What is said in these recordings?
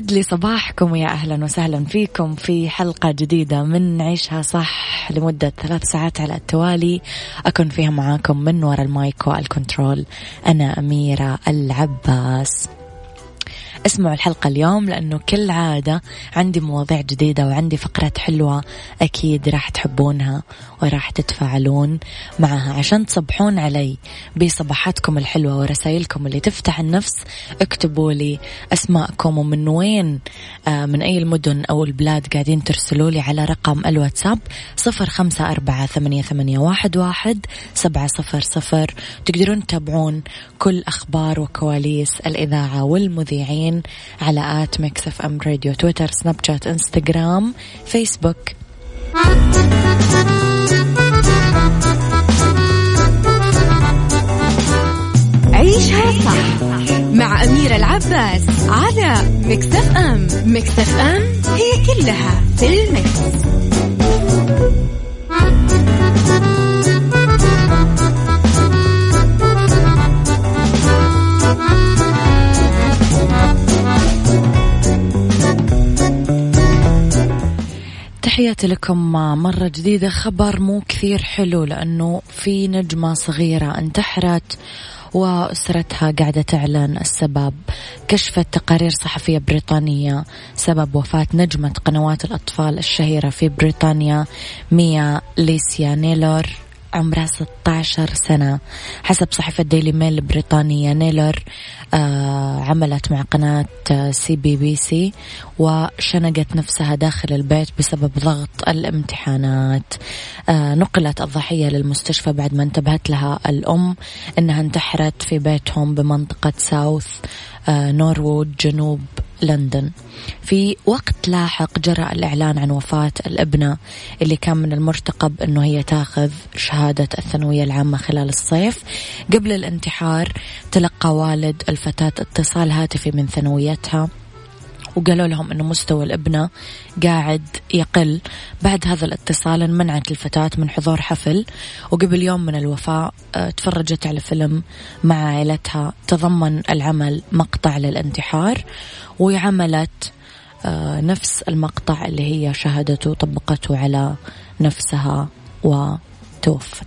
يسعد لي صباحكم ويا أهلا وسهلا فيكم في حلقة جديدة من عيشها صح لمدة ثلاث ساعات على التوالي. أكون فيها معاكم من وراء المايك والكنترول أنا أميرة العباس. اسمعوا الحلقة اليوم لأنه كل عادة عندي مواضيع جديدة وعندي فقرات حلوة أكيد راح تحبونها. وراح تتفاعلون معها عشان تصبحون علي بصباحاتكم الحلوة ورسائلكم اللي تفتح النفس. اكتبوا لي أسماءكم ومن وين آه من أي المدن أو البلاد قاعدين ترسلوا لي على رقم الواتساب صفر خمسة أربعة ثمانية, ثمانية واحد, واحد سبعة صفر صفر. تقدرون تتابعون كل أخبار وكواليس الإذاعة والمذيعين على at Mix FM Radio تويتر سناب شات إنستغرام فيسبوك. عيشها صح. مع أميرة العباس على مكتف أم مكتف أم هي كلها في المكس. تحياتي لكم. مرة جديدة خبر مو كثير حلو لأنه في نجمة صغيرة انتحرت. وأسرتها قاعدة تعلن السبب. كشفت تقارير صحفية بريطانية سبب وفاة نجمة قنوات الأطفال الشهيرة في بريطانيا ميا ليسيا نيلور عمرها 16 سنة. حسب صحيفة ديلي ميل البريطانية نيلر آه عملت مع قناة CBBC وشنقت نفسها داخل البيت بسبب ضغط الامتحانات. آه نقلت الضحية للمستشفى بعد ما انتبهت لها الأم أنها انتحرت في بيتهم بمنطقة ساوث آه جنوب لندن. في وقت لاحق جرى الإعلان عن وفاة الابنة اللي كان من المرتقب أنه هي تاخذ شهادة الثانوية العامة خلال الصيف. قبل الانتحار تلقى والد الفتاة اتصال هاتفي من ثانويتها. وقالوا لهم أنه مستوى الإبنة قاعد يقل. بعد هذا الاتصال منعت الفتاة من حضور حفل وقبل يوم من الوفاة آه، تفرجت على فيلم مع عائلتها تضمن العمل مقطع للانتحار وعملت آه، نفس المقطع اللي هي شاهدته وطبقته على نفسها وتوفت.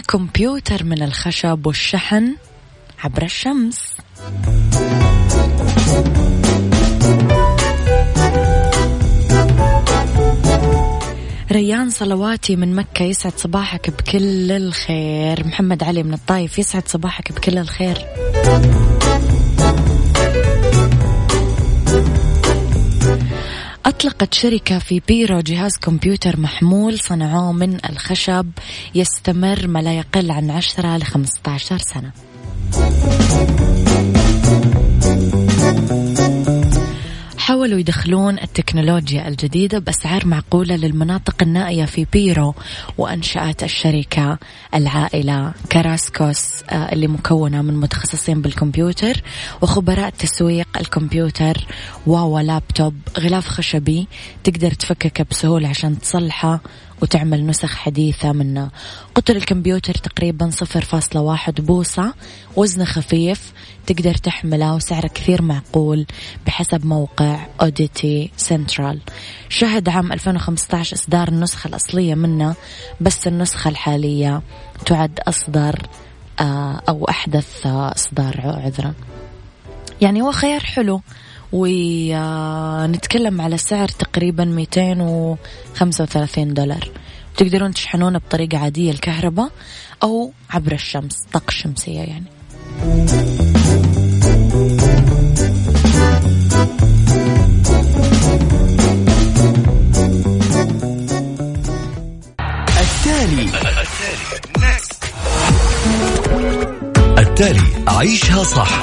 كمبيوتر من الخشب والشحن عبر الشمس. ريان صلواتي من مكة يسعد صباحك بكل الخير. محمد علي من الطايف يسعد صباحك بكل الخير. أطلقت شركة في بيرو جهاز كمبيوتر محمول صنعوه من الخشب يستمر ما لا يقل عن 10 ل 15 سنة. حاولوا يدخلون التكنولوجيا الجديدة بأسعار معقولة للمناطق النائية في بيرو وأنشأت الشركة العائلة كاراسكوس آه، اللي مكونة من متخصصين بالكمبيوتر وخبراء تسويق الكمبيوتر واوا لابتوب غلاف خشبي تقدر تفككه بسهولة عشان تصلحه وتعمل نسخ حديثة منه قطر الكمبيوتر تقريبا صفر فاصلة واحد بوصة وزنه خفيف تقدر تحمله وسعره كثير معقول بحسب موقع اوديتي سنترال شهد عام 2015 إصدار النسخة الأصلية منه بس النسخة الحالية تعد أصدر آه، أو أحدث إصدار عذرا. يعني هو خيار حلو. ونتكلم على سعر تقريبا 235 دولار. تقدرون تشحنونه بطريقة عادية الكهرباء أو عبر الشمس طاقة شمسية يعني. التالي. التالي. عيشها صح.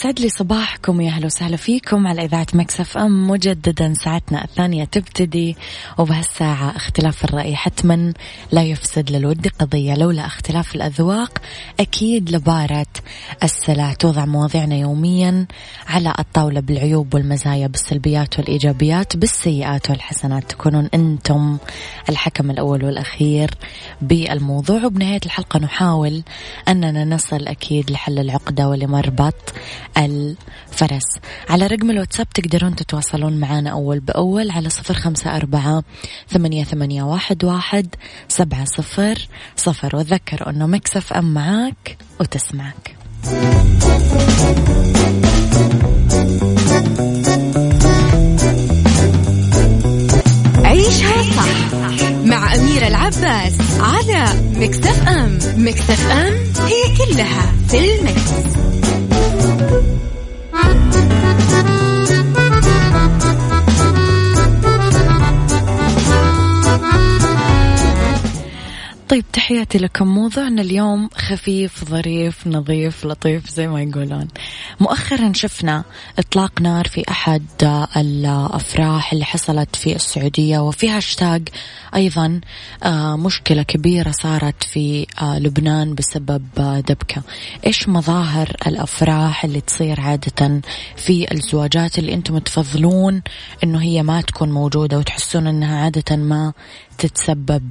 يسعد لي صباحكم يا أهلا وسهلا فيكم على إذاعة Mix FM. مجددا ساعتنا الثانية تبتدي وبهالساعة اختلاف الرأي حتما لا يفسد للود قضية لولا اختلاف الأذواق أكيد لباره السلع توضع مواضيعنا يوميا على الطاولة بالعيوب والمزايا بالسلبيات والإيجابيات بالسيئات والحسنات. تكونون أنتم الحكم الأول والأخير بالموضوع. وبنهاية الحلقة نحاول أننا نصل أكيد لحل العقدة ولمربط الفرس. على رقم الواتساب تقدرون تتواصلون معنا أول بأول على صفر خمسة أربعة ثمانية, ثمانية واحد, واحد سبعة صفر صفر. وذكر أنه مكسف أم معاك وتسمعك. عيشها صح مع أميرة العباس على مكتف أم. مكتف أم هي كلها في ال mix. طيب تحياتي لكم. موضوعنا اليوم خفيف ظريف نظيف لطيف زي ما يقولون. مؤخرا شفنا إطلاق نار في أحد الأفراح اللي حصلت في السعودية وفي هاشتاج أيضا آه، مشكلة كبيرة صارت في آه، لبنان بسبب آه، دبكة. إيش مظاهر الأفراح اللي تصير عادة في الزواجات اللي أنتم تفضلون إنه هي ما تكون موجودة وتحسون إنها عادة ما تتسبب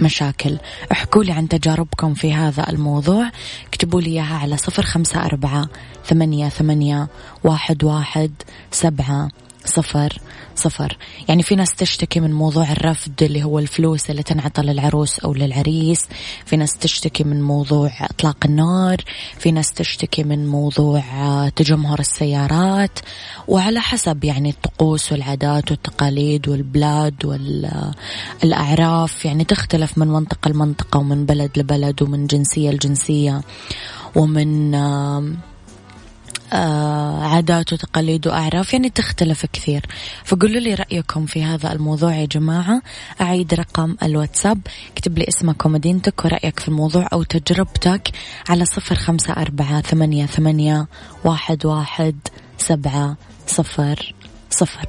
بمشاكل؟ احكوا لي عن تجاربكم في هذا الموضوع. اكتبوا لي إياها على صفر خمسة أربعة ثمانية, ثمانية واحد, واحد سبعة صفر صفر. يعني في ناس تشتكي من موضوع الرفض اللي هو الفلوس اللي تنعطى للعروس أو للعريس. في ناس تشتكي من موضوع إطلاق النار. في ناس تشتكي من موضوع تجمهر السيارات. وعلى حسب يعني الطقوس والعادات والتقاليد والبلاد والأعراف. يعني تختلف من منطقة لمنطقة ومن بلد لبلد ومن جنسية لجنسية ومن عادات وتقاليد وأعراف يعني تختلف كثير. فقولوا لي رأيكم في هذا الموضوع يا جماعة. أعيد رقم الواتساب اكتب لي اسمك ومدينتك ورأيك في الموضوع أو تجربتك على صفر خمسة أربعة ثمانية, ثمانية واحد, واحد سبعة صفر صفر.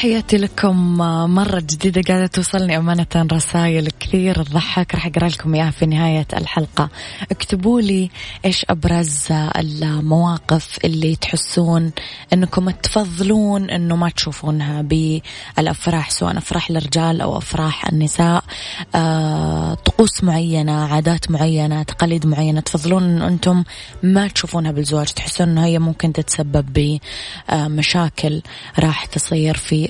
تحياتي لكم مرة جديدة قاعدة توصلني أمانة رسائل كثير تضحك. راح أقرأ لكم إياها في نهاية الحلقة. اكتبوا لي إيش أبرز المواقف اللي تحسون أنكم تفضلون أنه ما تشوفونها بالأفراح سواء أفراح الرجال أو أفراح النساء. آه، طقوس معينة عادات معينة تقاليد معينة تفضلون أنه أنتم ما تشوفونها بالزواج. تحسون أنه هي ممكن تتسبب بمشاكل راح تصير في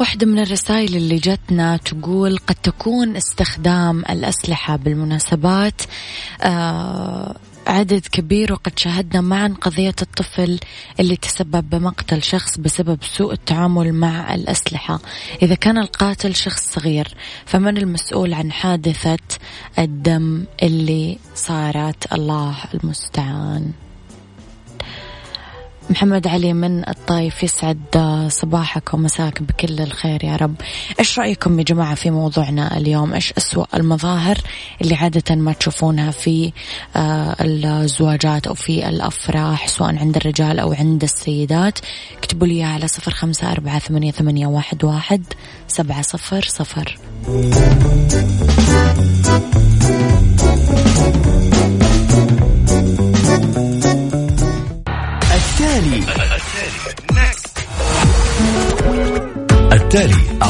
واحدة من الرسائل اللي جتنا تقول قد تكون استخدام الأسلحة بالمناسبات آه عدد كبير وقد شاهدنا معا قضية الطفل اللي تسبب بمقتل شخص بسبب سوء التعامل مع الأسلحة. إذا كان القاتل شخص صغير فمن المسؤول عن حادثة الدم اللي صارت؟ الله المستعان. محمد علي من الطايف يسعد صباحك ومساك بكل الخير يا رب. إيش رأيكم يا جماعة في موضوعنا اليوم؟ إيش أسوأ المظاهر اللي عادة ما تشوفونها في آه، الزواجات أو في الأفراح سواء عند الرجال أو عند السيدات؟ اكتبوا لي على صفر خمسة أربعة ثمانية, ثمانية واحد, واحد سبعة صفر صفر.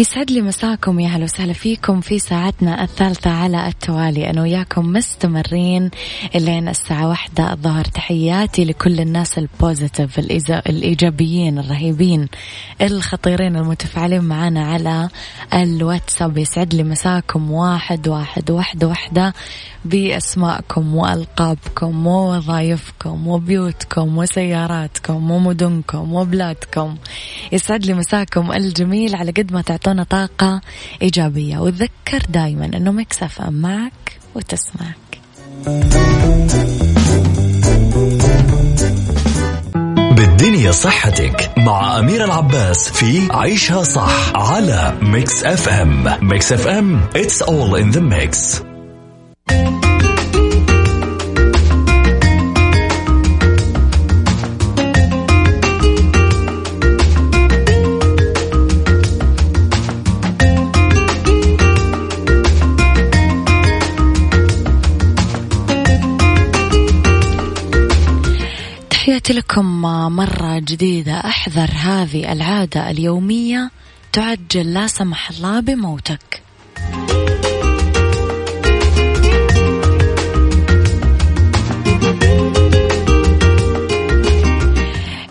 يسعد لي مساكم يا هلا وسهلا فيكم في ساعتنا الثالثة على التوالي. أنا وياكم مستمرين إلين الساعة واحدة الظهر. تحياتي لكل الناس البوزيتيف الإيجابيين الرهيبين الخطيرين المتفاعلين معنا على الواتساب. يسعد لي مساكم واحد واحد واحدة واحدة بأسماءكم وألقابكم ووظائفكم وبيوتكم وسياراتكم ومدنكم وبلادكم. يسعد لي مساكم الجميل على قد ما تعطونا طاقة إيجابية. وتذكر دايما أنه Mix FM معك وتسمعك. بالدنيا صحتك مع أميرة العباس في عيشها صح على Mix FM. Mix FM it's all in the mix. تحياتي لكم مرة جديدة. أحذر هذه العادة اليومية تعجل لا سمح الله بموتك.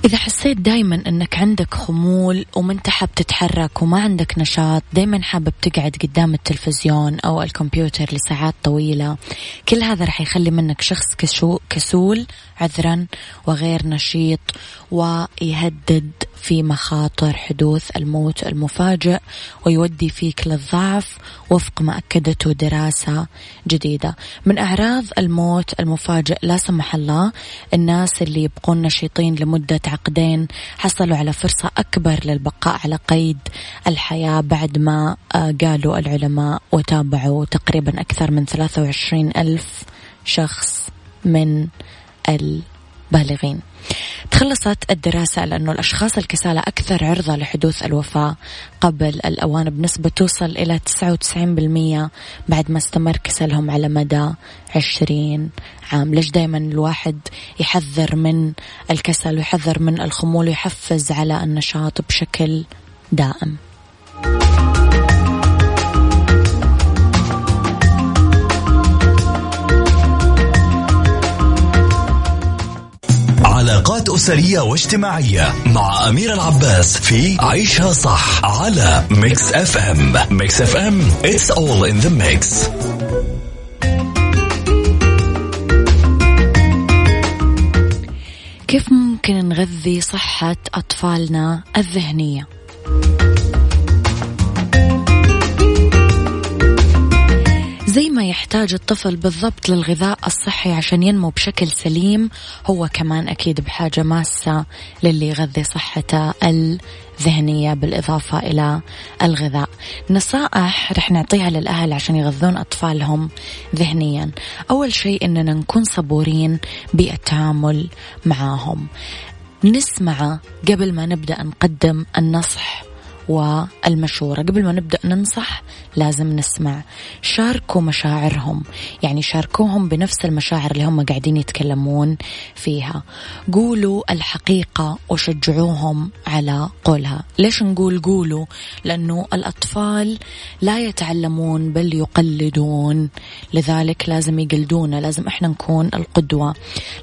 إذا حسيت دايما أنك عندك خمول وما أنت حاب تتحرك وما عندك نشاط دايما حابب تقعد قدام التلفزيون أو الكمبيوتر لساعات طويلة كل هذا رح يخلي منك شخص كسول عذرا وغير نشيط ويهدد في مخاطر حدوث الموت المفاجئ ويودي فيك للضعف وفق ما أكدته دراسة جديدة. من أعراض الموت المفاجئ لا سمح الله الناس اللي يبقون نشيطين لمدة عقدين حصلوا على فرصة أكبر للبقاء على قيد الحياة بعد ما آه، قالوا العلماء وتابعوا تقريبا أكثر من 23 ألف شخص من البالغين. تخلصت الدراسة على أنه الأشخاص الكسالى أكثر عرضة لحدوث الوفاة. قبل الأوان بنسبة توصل إلى 99% بعد ما استمر كسلهم على مدى 20 عام. ليش دايما الواحد يحذر من الكسل ويحذر من الخمول ويحفز على النشاط بشكل دائم؟ علاقات أسرية واجتماعية مع أميرة العباس في عيشها صح على Mix FM Mix FM it's all in the mix كيف ممكن نغذي صحة أطفالنا الذهنية؟ زي ما يحتاج الطفل بالضبط للغذاء الصحي عشان ينمو بشكل سليم هو كمان أكيد بحاجة ماسة للي يغذي صحته الذهنية بالإضافة إلى الغذاء. نصائح رح نعطيها للأهل عشان يغذون أطفالهم ذهنيا. أول شيء أننا نكون صبورين بالتعامل معاهم نسمع قبل ما نبدأ نقدم النصح. والمشورة. قبل ما نبدأ ننصح لازم نسمع شاركوا مشاعرهم. يعني شاركوهم بنفس المشاعر اللي هم قاعدين يتكلمون فيها. قولوا الحقيقة وشجعوهم على قولها. ليش نقول قولوا؟ لأنه الأطفال لا يتعلمون بل يقلدون. لذلك لازم يقلدونا. لازم إحنا نكون القدوة.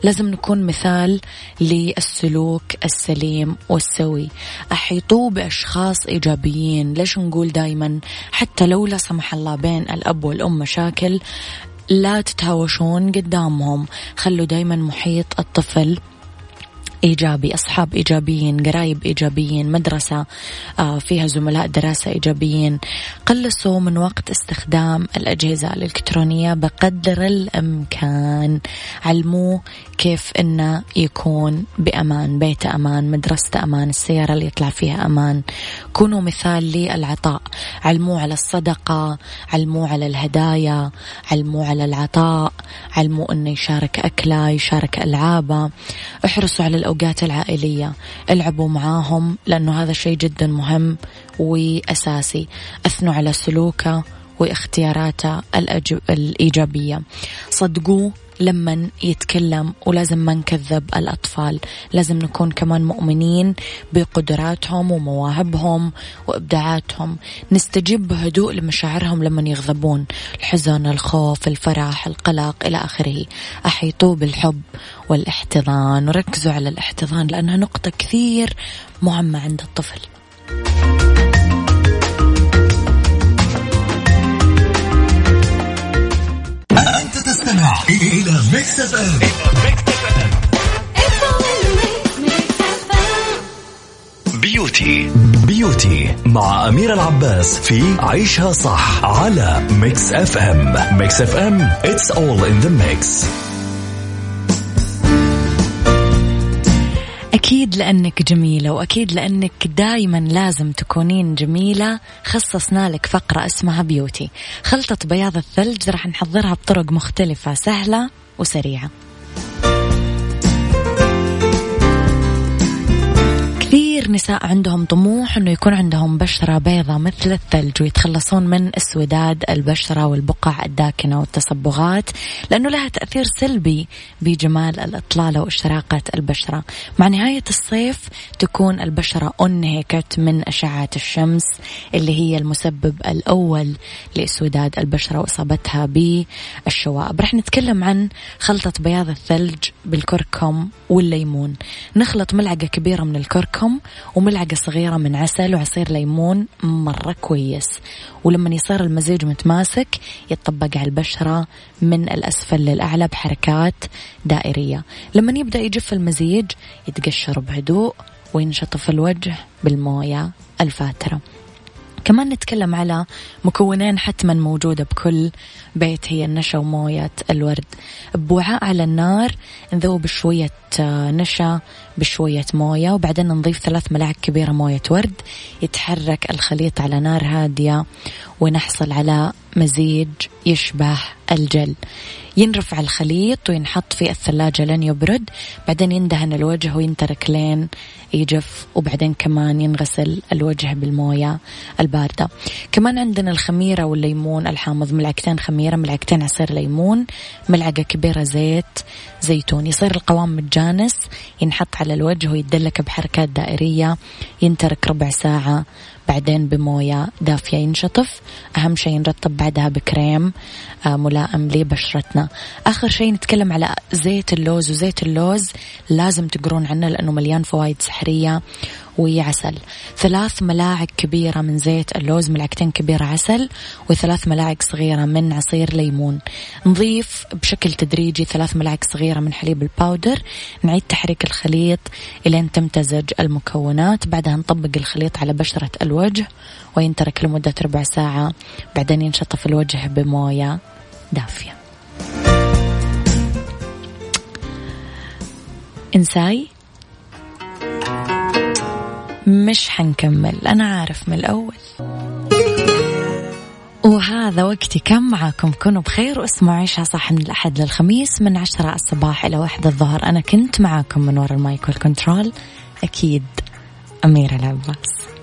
لازم نكون مثال للسلوك السليم والسوي. أحيطوا بأشخاص إيجابيين ليش نقول دايما حتى لو لا سمح الله بين الأب والأم مشاكل لا تتهاوشون قدامهم. خلوا دايما محيط الطفل إيجابي أصحاب إيجابيين قرايب إيجابيين مدرسة آه، فيها زملاء دراسة إيجابيين. قلصوا من وقت استخدام الأجهزة الإلكترونية بقدر الإمكان. علموه كيف إنه يكون بأمان بيته أمان مدرسته أمان السيارة اللي يطلع فيها أمان. كونوا مثال للعطاء. علموه على الصدقة علموه على الهدايا علموه على العطاء علموه إنه يشارك أكلة يشارك ألعابه. احرصوا على الأوقات العائلية. العبوا معاهم لأنه هذا شيء جدا مهم وأساسي. أثنوا على سلوكه واختياراته الإيجابية. صدقوه لما يتكلم ولازم ما نكذب الأطفال. لازم نكون كمان مؤمنين بقدراتهم ومواهبهم وإبداعاتهم. نستجيب بهدوء لمشاعرهم لما يغضبون. الحزن الخوف الفرح القلق إلى آخره. أحيطوه بالحب والإحتضان. وركزوا على الاحتضان لأنها نقطة كثير مهمة عند الطفل. إلى Mix FM beauty beauty مع أميرة العباس في عيشها صح على Mix FM Mix FM it's all in the mix. أكيد لأنك جميلة وأكيد لأنك دايما لازم تكونين جميلة. خصصنا لك فقرة اسمها beauty. خلطة بياض الثلج راح نحضرها بطرق مختلفة سهلة وسريعة. كثير نساء عندهم طموح إنه يكون عندهم بشرة بيضة مثل الثلج ويتخلصون من أسوداد البشرة والبقع الداكنة والتصبغات لأنه لها تأثير سلبي بجمال الاطلالة واشراقة البشرة. مع نهاية الصيف تكون البشرة أنهكت من أشعة الشمس اللي هي المسبب الأول لأسوداد البشرة وإصابتها بالشوائب. رح نتكلم عن خلطة بياض الثلج بالكركم والليمون. نخلط ملعقة كبيرة من الكركم وملعقة صغيرة من عسل وعصير ليمون مرة كويس. ولما يصير المزيج متماسك يتطبق على البشرة من الأسفل للأعلى بحركات دائرية. لما يبدأ يجف المزيج يتقشر بهدوء وينشطف الوجه بالموية الفاترة. كمان نتكلم على مكونين حتما موجودة بكل بيت هي النشا وموية الورد. بوعاء على النار نذوب شوية آه، نشا بشوية موية وبعدين نضيف ثلاث ملاعق كبيرة موية ورد. يتحرك الخليط على نار هادية ونحصل على مزيج يشبه الجل. ينرفع الخليط وينحط في الثلاجة لين يبرد بعدين يندهن الوجه وينترك لين يجف وبعدين كمان ينغسل الوجه بالموية الباردة. كمان عندنا الخميرة والليمون الحامض ملعقتين خميرة ملعقتين عصير ليمون ملعقة كبيرة زيت زيتون. يصير القوام متجانس ينحط الوجه ويدلك بحركات دائرية. ينترك ربع ساعة. بعدين بموية دافية ينشطف. أهم شيء نرطب بعدها بكريم آه، ملائم لبشرتنا. آخر شيء نتكلم على زيت اللوز. وزيت اللوز لازم تقرون عنه لأنه مليان فوائد سحرية وعسل. ثلاث ملاعق كبيرة من زيت اللوز ملعقتين كبيرة عسل وثلاث ملاعق صغيرة من عصير ليمون. نضيف بشكل تدريجي ثلاث ملاعق صغيرة من حليب ال powder. نعيد تحريك الخليط إلين تمتزج المكونات. بعدها نطبق الخليط على بشرة الوجه وينترك لمدة ربع ساعة بعدين ينشطف الوجه بموية دافية. إنساي؟ مش حنكمل أنا عارف من الأول. وهذا وقتي كمل معاكم كونوا بخير واسمعوا عيشها صح من الأحد للخميس من عشرة الصباح إلى واحدة الظهر. أنا كنت معاكم من وراء ال mic وال control أكيد أميرة العباس.